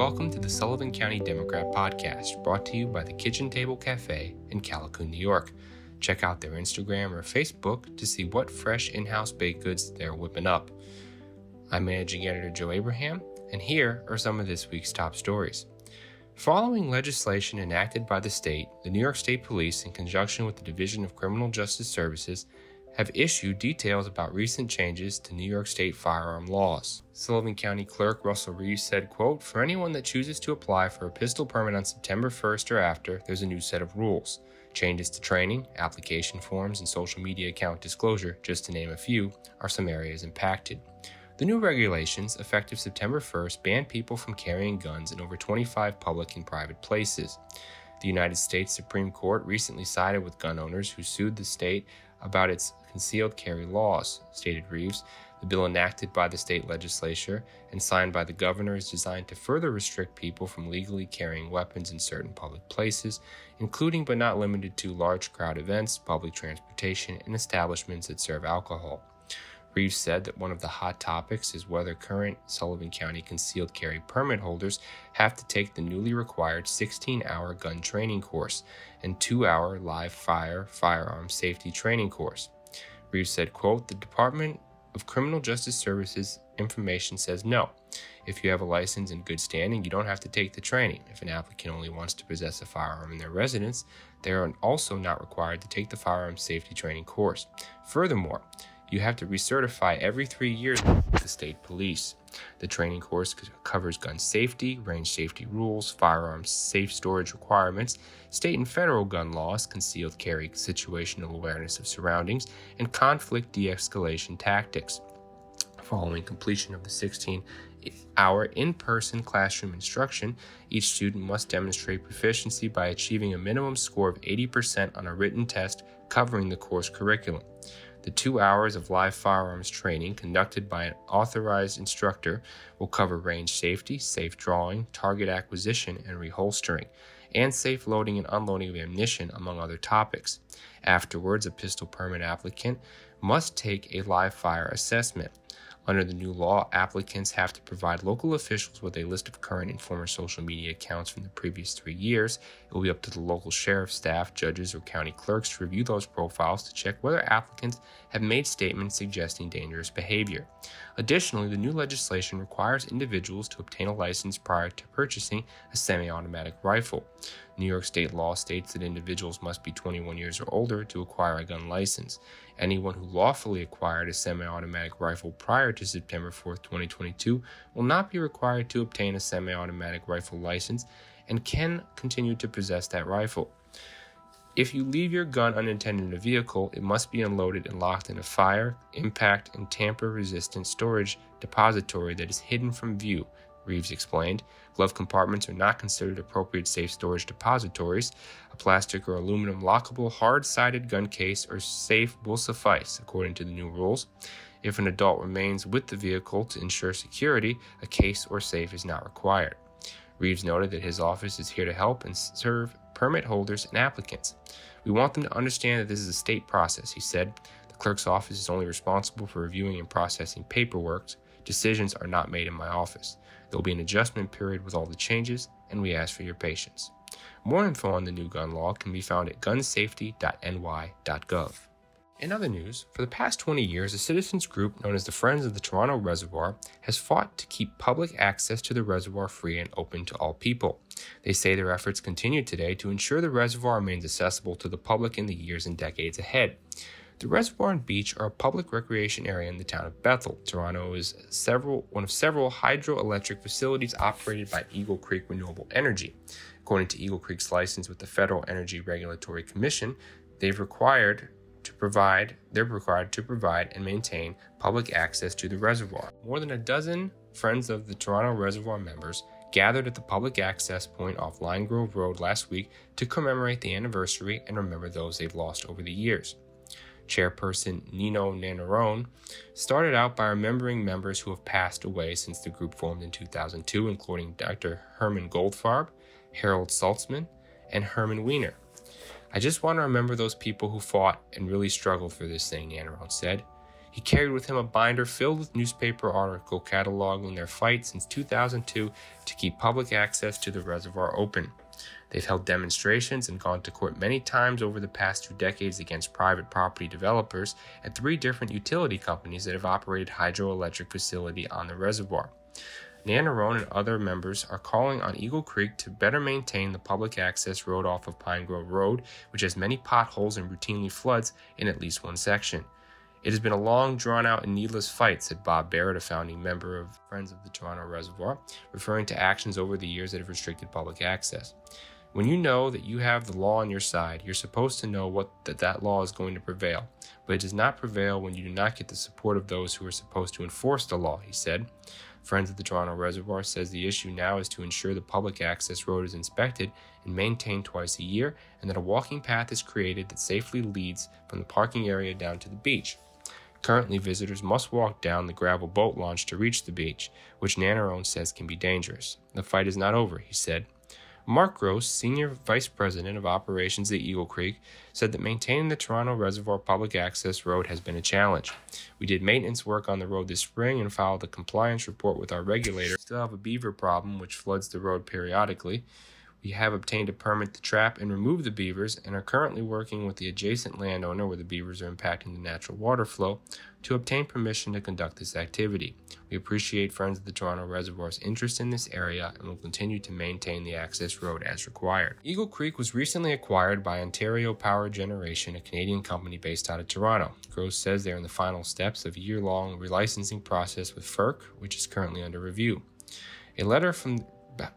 Welcome to the Sullivan County Democrat Podcast, brought to you by the Kitchen Table Cafe in Callicoon, New York. Check out their Instagram or Facebook to see what fresh in house baked goods they're whipping up. I'm managing editor Joe Abraham, and here are some of this week's top stories. Following legislation enacted by the state, the New York State Police, in conjunction with the Division of Criminal Justice Services, have issued details about recent changes to New York State firearm laws. Sullivan County Clerk Russell Reeves said, quote, For anyone that chooses to apply for a pistol permit on September 1st or after, there's a new set of rules. Changes to training, application forms, and social media account disclosure, just to name a few, are some areas impacted. The new regulations, effective September 1st, ban people from carrying guns in over 25 public and private places. The United States Supreme Court recently sided with gun owners who sued the state about its concealed carry laws, stated Reeves. The bill enacted by the state legislature and signed by the governor is designed to further restrict people from legally carrying weapons in certain public places, including but not limited to large crowd events, public transportation, and establishments that serve alcohol. Reeves said that one of the hot topics is whether current Sullivan County concealed carry permit holders have to take the newly required 16 hour gun training course and 2 hour live fire firearm safety training course. Reeves said, quote, The Department of Criminal Justice Services information says no. If you have a license in good standing, you don't have to take the training. If an applicant only wants to possess a firearm in their residence, they are also not required to take the firearm safety training course. Furthermore, you have to recertify every three years with the state police. The training course covers gun safety, range safety rules, firearms safe storage requirements, state and federal gun laws, concealed carry situational awareness of surroundings, and conflict de escalation tactics. Following completion of the 16 hour in person classroom instruction, each student must demonstrate proficiency by achieving a minimum score of 80% on a written test covering the course curriculum. The two hours of live firearms training conducted by an authorized instructor will cover range safety, safe drawing, target acquisition and reholstering, and safe loading and unloading of ammunition, among other topics. Afterwards, a pistol permit applicant must take a live fire assessment. Under the new law, applicants have to provide local officials with a list of current and former social media accounts from the previous three years. It will be up to the local sheriff staff, judges, or county clerks to review those profiles to check whether applicants have made statements suggesting dangerous behavior. Additionally, the new legislation requires individuals to obtain a license prior to purchasing a semi automatic rifle. New York state law states that individuals must be 21 years or older to acquire a gun license. Anyone who lawfully acquired a semi automatic rifle prior to September 4, 2022, will not be required to obtain a semi automatic rifle license and can continue to possess that rifle. If you leave your gun unattended in a vehicle, it must be unloaded and locked in a fire, impact, and tamper resistant storage depository that is hidden from view Reeves explained. Glove compartments are not considered appropriate safe storage depositories. A plastic or aluminum lockable hard sided gun case or safe will suffice, according to the new rules. If an adult remains with the vehicle to ensure security, a case or safe is not required. Reeves noted that his office is here to help and serve permit holders and applicants. We want them to understand that this is a state process, he said. The clerk's office is only responsible for reviewing and processing paperwork. Decisions are not made in my office. There will be an adjustment period with all the changes, and we ask for your patience. More info on the new gun law can be found at gunsafety.ny.gov. In other news, for the past 20 years, a citizens group known as the Friends of the Toronto Reservoir has fought to keep public access to the reservoir free and open to all people. They say their efforts continue today to ensure the reservoir remains accessible to the public in the years and decades ahead. The reservoir and beach are a public recreation area in the town of Bethel. Toronto is several, one of several hydroelectric facilities operated by Eagle Creek Renewable Energy. According to Eagle Creek's license with the Federal Energy Regulatory Commission, they've required to provide they're required to provide and maintain public access to the reservoir. More than a dozen Friends of the Toronto Reservoir members gathered at the public access point off Pine Grove Road last week to commemorate the anniversary and remember those they've lost over the years chairperson Nino Nanarone, started out by remembering members who have passed away since the group formed in 2002, including Dr. Herman Goldfarb, Harold Saltzman, and Herman Weiner. I just want to remember those people who fought and really struggled for this thing, Nanarone said. He carried with him a binder filled with newspaper article cataloging their fight since 2002 to keep public access to the reservoir open. They've held demonstrations and gone to court many times over the past two decades against private property developers and three different utility companies that have operated hydroelectric facility on the reservoir. Nannerone and other members are calling on Eagle Creek to better maintain the public access road off of Pine Grove Road, which has many potholes and routinely floods in at least one section. It has been a long, drawn out, and needless fight, said Bob Barrett, a founding member of Friends of the Toronto Reservoir, referring to actions over the years that have restricted public access. When you know that you have the law on your side, you're supposed to know what that, that law is going to prevail. But it does not prevail when you do not get the support of those who are supposed to enforce the law, he said. Friends of the Toronto Reservoir says the issue now is to ensure the public access road is inspected and maintained twice a year, and that a walking path is created that safely leads from the parking area down to the beach. Currently, visitors must walk down the gravel boat launch to reach the beach, which Nannerone says can be dangerous. The fight is not over, he said. Mark Gross, Senior Vice President of Operations at Eagle Creek, said that maintaining the Toronto Reservoir Public Access Road has been a challenge. We did maintenance work on the road this spring and filed a compliance report with our regulator. Still have a beaver problem which floods the road periodically. We have obtained a permit to trap and remove the beavers and are currently working with the adjacent landowner where the beavers are impacting the natural water flow to obtain permission to conduct this activity. We appreciate Friends of the Toronto Reservoir's interest in this area and will continue to maintain the access road as required. Eagle Creek was recently acquired by Ontario Power Generation, a Canadian company based out of Toronto. Gross says they're in the final steps of a year long relicensing process with FERC, which is currently under review. A letter from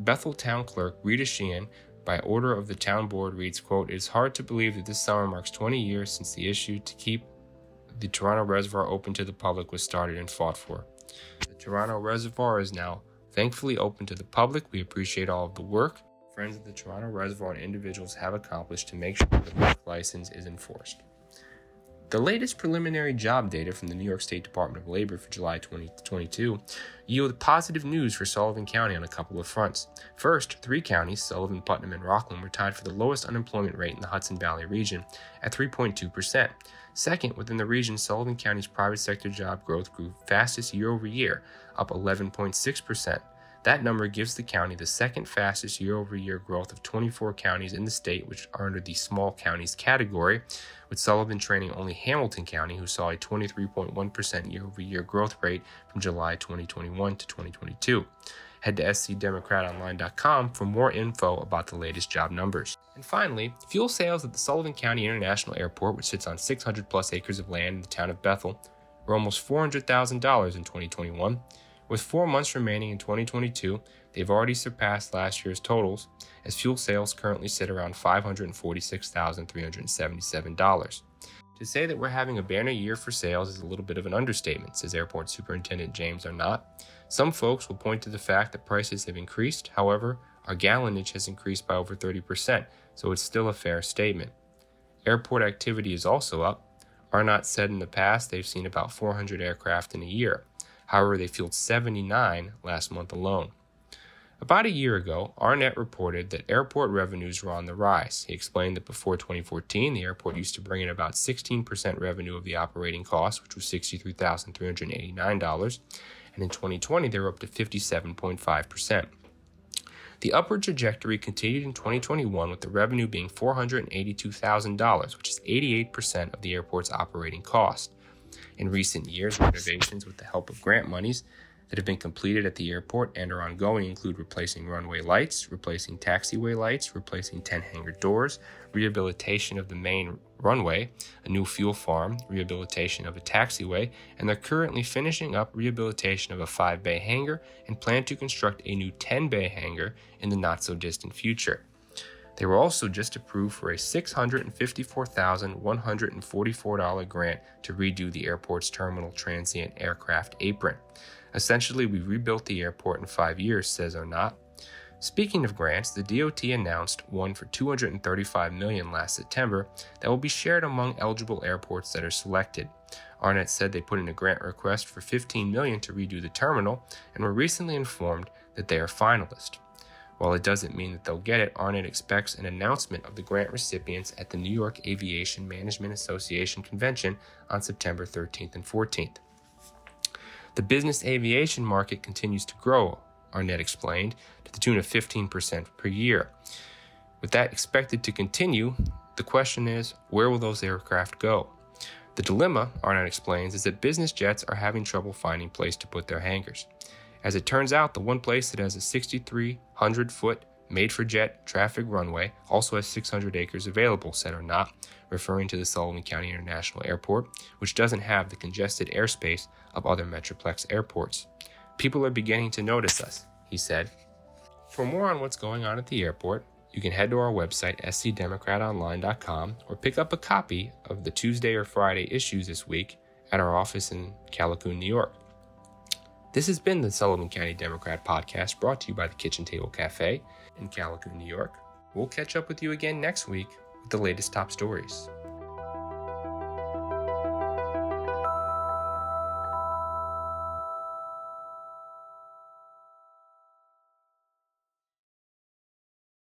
Bethel Town Clerk Rita Sheehan, by order of the town board, reads, quote, It is hard to believe that this summer marks 20 years since the issue to keep the Toronto Reservoir open to the public was started and fought for. The Toronto Reservoir is now thankfully open to the public. We appreciate all of the work friends of the Toronto Reservoir and individuals have accomplished to make sure the license is enforced. The latest preliminary job data from the New York State Department of Labor for July 2022 yield positive news for Sullivan County on a couple of fronts. First, three counties, Sullivan, Putnam, and Rockland, were tied for the lowest unemployment rate in the Hudson Valley region at 3.2%. Second, within the region, Sullivan County's private sector job growth grew fastest year over year, up 11.6%. That number gives the county the second fastest year over year growth of 24 counties in the state, which are under the small counties category, with Sullivan trailing only Hamilton County, who saw a 23.1% year over year growth rate from July 2021 to 2022. Head to scdemocratonline.com for more info about the latest job numbers. And finally, fuel sales at the Sullivan County International Airport, which sits on 600 plus acres of land in the town of Bethel, were almost $400,000 in 2021. With four months remaining in 2022, they've already surpassed last year's totals, as fuel sales currently sit around $546,377. To say that we're having a banner year for sales is a little bit of an understatement, says Airport Superintendent James Arnott. Some folks will point to the fact that prices have increased, however, our gallonage has increased by over 30%, so it's still a fair statement. Airport activity is also up. Arnott said in the past they've seen about 400 aircraft in a year. However, they fueled 79 last month alone. About a year ago, Arnott reported that airport revenues were on the rise. He explained that before 2014, the airport used to bring in about 16% revenue of the operating cost, which was $63,389, and in 2020 they were up to 57.5%. The upward trajectory continued in 2021 with the revenue being $482,000, which is 88% of the airport's operating cost. In recent years, renovations with the help of grant monies that have been completed at the airport and are ongoing include replacing runway lights, replacing taxiway lights, replacing 10 hangar doors, rehabilitation of the main runway, a new fuel farm, rehabilitation of a taxiway, and they're currently finishing up rehabilitation of a 5 bay hangar and plan to construct a new 10 bay hangar in the not so distant future. They were also just approved for a $654,144 grant to redo the airport's terminal transient aircraft apron. Essentially, we rebuilt the airport in five years, says Arnott. Speaking of grants, the DOT announced one for 235 million last September that will be shared among eligible airports that are selected. Arnott said they put in a grant request for 15 million to redo the terminal and were recently informed that they are finalists. While it doesn't mean that they'll get it, Arnott expects an announcement of the grant recipients at the New York Aviation Management Association convention on September 13th and 14th. The business aviation market continues to grow, Arnott explained, to the tune of 15% per year. With that expected to continue, the question is where will those aircraft go? The dilemma, Arnott explains, is that business jets are having trouble finding place to put their hangars. As it turns out, the one place that has a 6,300 foot made for jet traffic runway also has 600 acres available, said Arnott, referring to the Sullivan County International Airport, which doesn't have the congested airspace of other Metroplex airports. People are beginning to notice us, he said. For more on what's going on at the airport, you can head to our website, scdemocratonline.com, or pick up a copy of the Tuesday or Friday issues this week at our office in Callicoon, New York. This has been the Sullivan County Democrat podcast brought to you by the Kitchen Table Cafe in Callicoon, New York. We'll catch up with you again next week with the latest top stories.